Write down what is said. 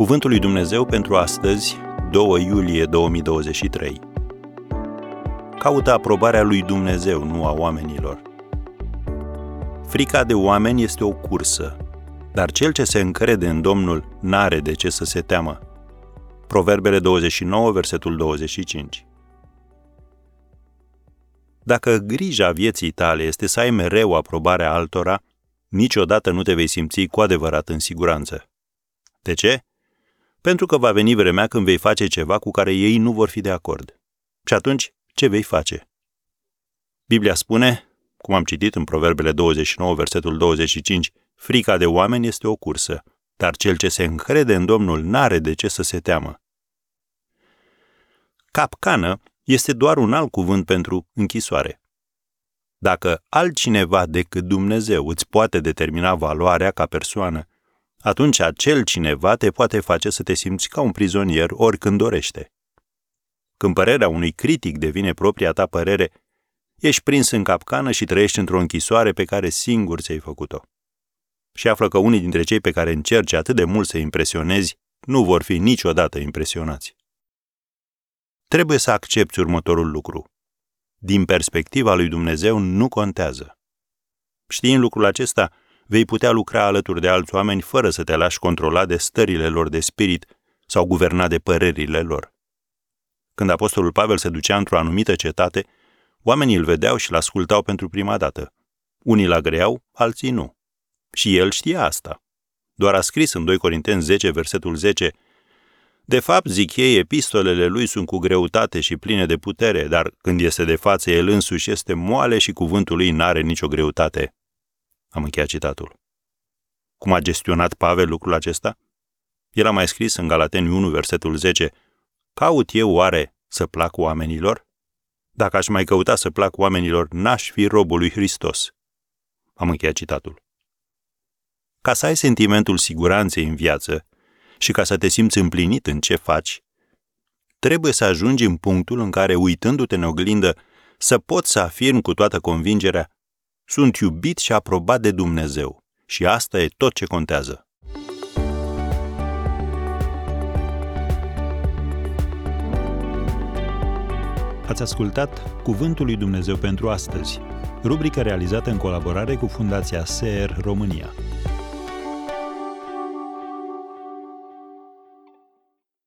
Cuvântul lui Dumnezeu pentru astăzi, 2 iulie 2023. Caută aprobarea lui Dumnezeu, nu a oamenilor. Frica de oameni este o cursă, dar cel ce se încrede în Domnul n-are de ce să se teamă. Proverbele 29, versetul 25. Dacă grija vieții tale este să ai mereu aprobarea altora, niciodată nu te vei simți cu adevărat în siguranță. De ce? Pentru că va veni vremea când vei face ceva cu care ei nu vor fi de acord. Și atunci, ce vei face? Biblia spune, cum am citit în Proverbele 29, versetul 25, frica de oameni este o cursă, dar cel ce se încrede în Domnul n-are de ce să se teamă. Capcană este doar un alt cuvânt pentru închisoare. Dacă altcineva decât Dumnezeu îți poate determina valoarea ca persoană, atunci acel cineva te poate face să te simți ca un prizonier oricând dorește. Când părerea unui critic devine propria ta părere, ești prins în capcană și trăiești într-o închisoare pe care singur ți-ai făcut-o. Și află că unii dintre cei pe care încerci atât de mult să impresionezi nu vor fi niciodată impresionați. Trebuie să accepti următorul lucru. Din perspectiva lui Dumnezeu nu contează. Știind lucrul acesta, vei putea lucra alături de alți oameni fără să te lași controla de stările lor de spirit sau guverna de părerile lor. Când apostolul Pavel se ducea într-o anumită cetate, oamenii îl vedeau și îl ascultau pentru prima dată. Unii la greau, alții nu. Și el știa asta. Doar a scris în 2 Corinteni 10, versetul 10, De fapt, zic ei, epistolele lui sunt cu greutate și pline de putere, dar când este de față el însuși este moale și cuvântul lui n-are nicio greutate. Am încheiat citatul. Cum a gestionat Pavel lucrul acesta? El a mai scris în Galateni 1, versetul 10, Caut eu oare să plac oamenilor? Dacă aș mai căuta să plac oamenilor, n-aș fi robul lui Hristos. Am încheiat citatul. Ca să ai sentimentul siguranței în viață și ca să te simți împlinit în ce faci, trebuie să ajungi în punctul în care, uitându-te în oglindă, să poți să afirmi cu toată convingerea sunt iubit și aprobat de Dumnezeu și asta e tot ce contează. Ați ascultat Cuvântul lui Dumnezeu pentru astăzi, rubrica realizată în colaborare cu Fundația SER România.